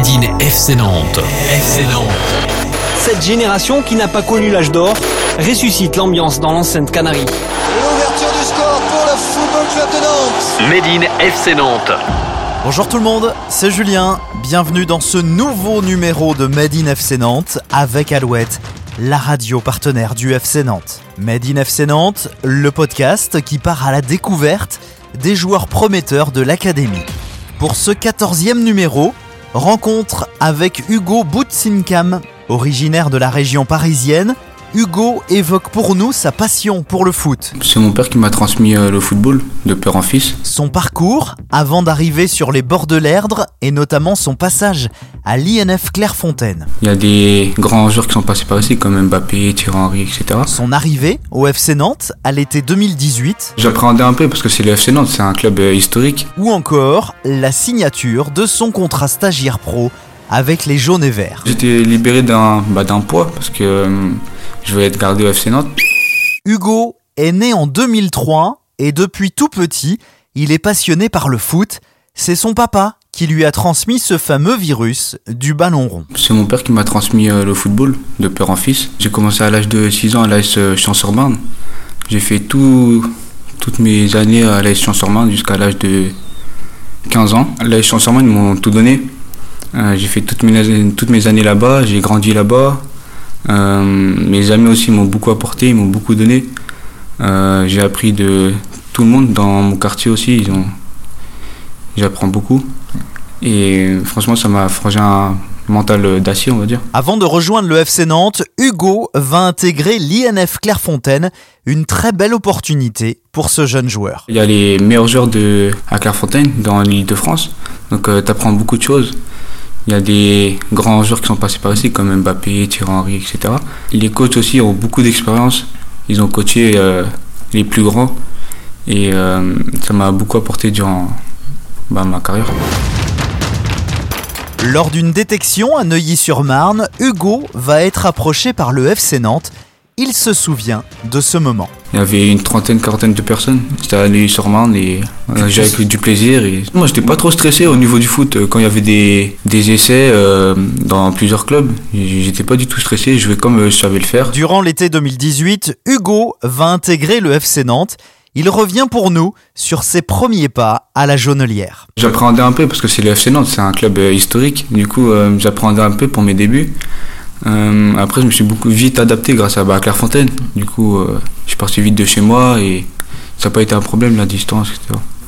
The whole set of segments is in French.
Made in FC Nantes. FC Nantes. Cette génération qui n'a pas connu l'âge d'or ressuscite l'ambiance dans l'enceinte Canarie. L'ouverture du score pour le Football Club de Nantes. Made in FC Nantes. Bonjour tout le monde, c'est Julien. Bienvenue dans ce nouveau numéro de Made in FC Nantes avec Alouette, la radio partenaire du FC Nantes. Made in FC Nantes, le podcast qui part à la découverte des joueurs prometteurs de l'académie. Pour ce 14e numéro, rencontre avec Hugo Boutsinkam, originaire de la région parisienne. Hugo évoque pour nous sa passion pour le foot, C'est mon père qui m'a transmis euh, le football de père en fils. son parcours avant d'arriver sur les bords de l'Erdre et notamment son passage à l'INF Clairefontaine. Il y a des grands joueurs qui sont passés par ici comme Mbappé, Thierry Henry, etc. Son arrivée au FC Nantes à l'été 2018 J'appréhendais un peu parce que c'est le FC Nantes, c'est un club euh, historique. ou encore la signature de son contrat stagiaire pro avec les jaunes et verts. J'étais libéré d'un bah, d'un poids parce que euh, je voulais être gardé au FC Nantes. Hugo est né en 2003 et depuis tout petit, il est passionné par le foot. C'est son papa qui lui a transmis ce fameux virus du ballon rond. C'est mon père qui m'a transmis euh, le football de père en fils. J'ai commencé à l'âge de 6 ans à l'AS Champs-sur-Marne. J'ai fait tout, toutes mes années à l'AS Champs-sur-Marne jusqu'à l'âge de 15 ans. L'AS Champs-sur-Marne, ils m'ont tout donné. Euh, j'ai fait toutes mes, toutes mes années là-bas, j'ai grandi là-bas. Euh, mes amis aussi m'ont beaucoup apporté, ils m'ont beaucoup donné. Euh, j'ai appris de tout le monde dans mon quartier aussi. Ils ont... J'apprends beaucoup. Et franchement, ça m'a forgé un mental d'acier, on va dire. Avant de rejoindre le FC Nantes, Hugo va intégrer l'INF Clairefontaine, une très belle opportunité pour ce jeune joueur. Il y a les meilleurs joueurs de, à Clairefontaine, dans l'île de France. Donc tu apprends beaucoup de choses. Il y a des grands joueurs qui sont passés par ici, comme Mbappé, Thierry Henry, etc. Les coachs aussi ont beaucoup d'expérience. Ils ont coaché euh, les plus grands. Et euh, ça m'a beaucoup apporté durant bah, ma carrière. Lors d'une détection à Neuilly-sur-Marne, Hugo va être approché par le FC Nantes. Il se souvient de ce moment. Il y avait une trentaine, quarantaine de personnes. C'était à Neuilly-sur-Marne et euh, j'avais pris du plaisir. Et... Moi, j'étais pas trop stressé au niveau du foot. Euh, Quand il y avait des, des essais euh, dans plusieurs clubs, j'étais pas du tout stressé. Je jouais comme euh, je savais le faire. Durant l'été 2018, Hugo va intégrer le FC Nantes. Il revient pour nous sur ses premiers pas à la Jaunelière. J'appréhendais un peu parce que c'est le FC Nantes, c'est un club historique. Du coup, euh, j'appréhendais un peu pour mes débuts. Euh, après, je me suis beaucoup vite adapté grâce à bah, Clairefontaine. Du coup, euh, je suis parti vite de chez moi et ça n'a pas été un problème la distance.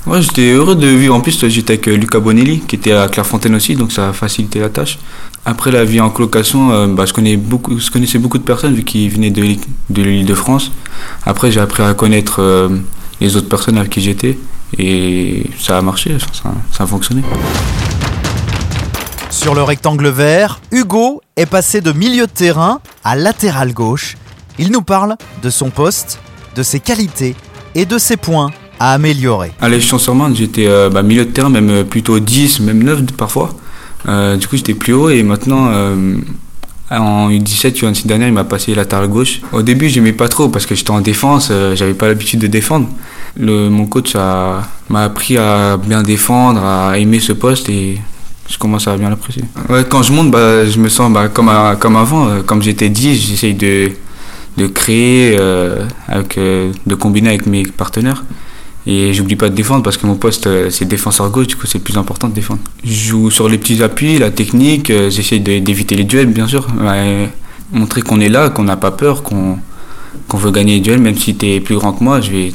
Ouais, j'étais heureux de vivre. En plus, j'étais avec euh, Luca Bonelli qui était à Clairefontaine aussi, donc ça a facilité la tâche. Après la vie en colocation, bah, je, connaissais beaucoup de personnes vu qu'ils venaient de, l'île- de France. Après, j'ai appris à connaître les autres personnes avec qui j'étais et ça a marché, ça a fonctionné. Sur le rectangle vert, Hugo est passé de milieu de terrain à latéral gauche. Il nous parle de son poste, de ses qualités et de ses points à améliorer. À l'Échelon sur j'étais euh, bah, milieu de terrain, même euh, plutôt 10, même 9 parfois. Euh, du coup, j'étais plus haut et maintenant, en U17, U26 dernière, il m'a passé latéral gauche. Au début, j'aimais pas trop parce que j'étais en défense, j'avais pas l'habitude de défendre. Mon coach m'a appris à bien défendre, à aimer ce poste et je commence à bien l'apprécier. Quand je monte, bah, je me sens bah, comme, à- comme avant. euh, Comme j'étais 10, j'essaye de, de créer, euh, avec, euh, de combiner avec mes partenaires. Et j'oublie pas de défendre parce que mon poste euh, c'est défenseur gauche, du coup c'est plus important de défendre. Je joue sur les petits appuis, la technique, euh, j'essaye d'éviter les duels bien sûr. Montrer qu'on est là, qu'on n'a pas peur, qu'on veut gagner les duels, même si tu es plus grand que moi, je vais,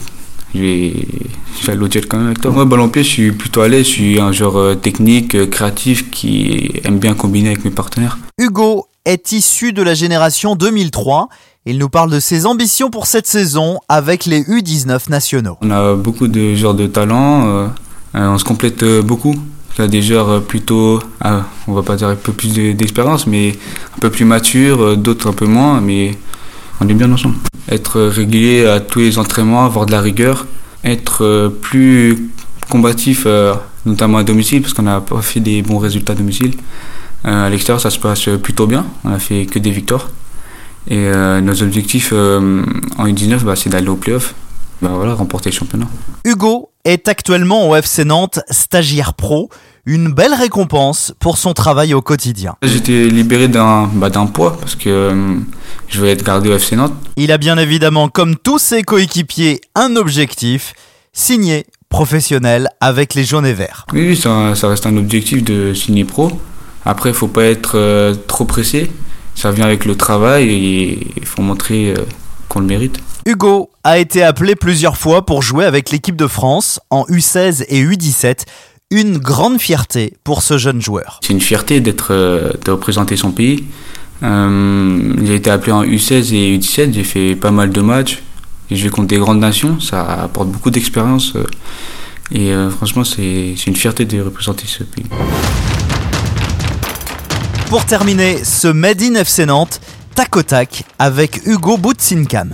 je vais aller au duel quand même avec toi. Moi, ballon pied, je suis plutôt à l'aise, je suis un joueur euh, technique, euh, créatif qui aime bien combiner avec mes partenaires. Hugo est issu de la génération 2003. Il nous parle de ses ambitions pour cette saison avec les U19 nationaux. On a beaucoup de joueurs de talent, euh, on se complète beaucoup. Il y a des joueurs plutôt, ah, on va pas dire un peu plus de- d'expérience, mais un peu plus matures, d'autres un peu moins, mais on est bien ensemble. Être régulier à tous les entraînements, avoir de la rigueur, être euh, plus combatif, euh, notamment à domicile, parce qu'on n'a pas fait des bons résultats à domicile. Euh, à l'extérieur, ça se passe plutôt bien, on a fait que des victoires. Et nos objectifs en U19, bah, c'est d'aller au playoff. Bah voilà, remporter le championnat. Hugo est actuellement au FC Nantes stagiaire pro, une belle récompense pour son travail au quotidien. J'étais libéré d'un bah, poids parce que euh, je voulais être gardé au FC Nantes. Il a bien évidemment, comme tous ses coéquipiers, un objectif, signer professionnel avec les jaunes et verts. Oui, oui, ça, ça reste un objectif de signer pro. Après, il faut pas être euh, trop pressé. Ça vient avec le travail et il faut montrer euh, qu'on le mérite. Hugo a été appelé plusieurs fois pour jouer avec l'équipe de France en U16 et U17. Une grande fierté pour ce jeune joueur. C'est une fierté d'être euh, de représenter son pays. Euh, j'ai été appelé en U16 et U17, j'ai fait pas mal de matchs. J'ai joué contre des grandes nations, ça apporte beaucoup d'expérience. euh, et euh, franchement, c'est c'est une fierté de représenter ce pays. Pour terminer ce Made in FC Nantes, tac au tac avec Hugo Boutsinkan.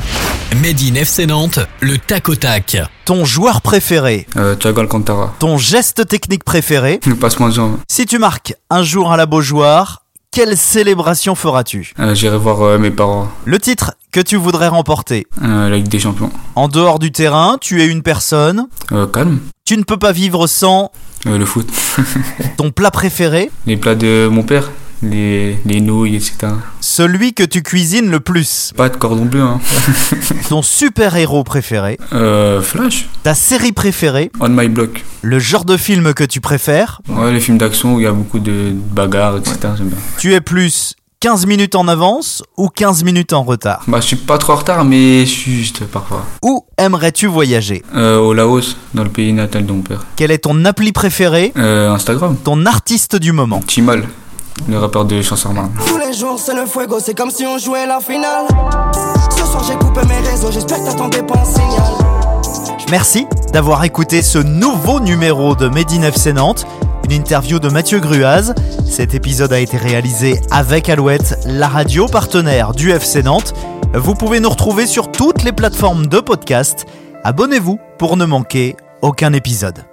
Made in FC Nantes, le tac au tac. Ton joueur préféré, Euh, Thiago Alcantara, ton geste technique préféré. le passement de jambes. Si tu marques un jour à la Beaujoire, quelle célébration feras-tu? Euh, J'irai voir euh, mes parents, Le titre que tu voudrais remporter. euh, la Ligue des Champions. En dehors du terrain, tu es une personne. Euh, calme, Tu ne peux pas vivre sans Euh, le foot. ton plat préféré, Les plats de mon père, les, les nouilles, etc. celui que tu cuisines le plus, Pas de cordon bleu, hein. ton super-héros préféré, Euh, Flash, ta série préférée, On My Block. le genre de film que tu préfères. Ouais, les films d'action où il y a beaucoup de bagarres, etc. J'aime bien. Tu es plus 15 minutes en avance ou 15 minutes en retard? Bah, je suis pas trop en retard, mais je suis juste parfois. Où aimerais-tu voyager? Euh, au Laos, dans le pays natal de mon père. Quel est ton appli préféré? Euh, Instagram, Ton artiste du moment Timal, le rappeur de Chanson-Marne. Tous les jours c'est le fuego, c'est comme si on jouait la finale. Ce soir j'ai coupé mes réseaux, j'espère que t'attendais pas un signal. Merci d'avoir écouté ce nouveau numéro de Made in FC Nantes, une interview de Mathieu Gruaz. Cet épisode a été réalisé avec Alouette, la radio partenaire du FC Nantes. Vous pouvez nous retrouver sur toutes les plateformes de podcast. Abonnez-vous pour ne manquer aucun épisode.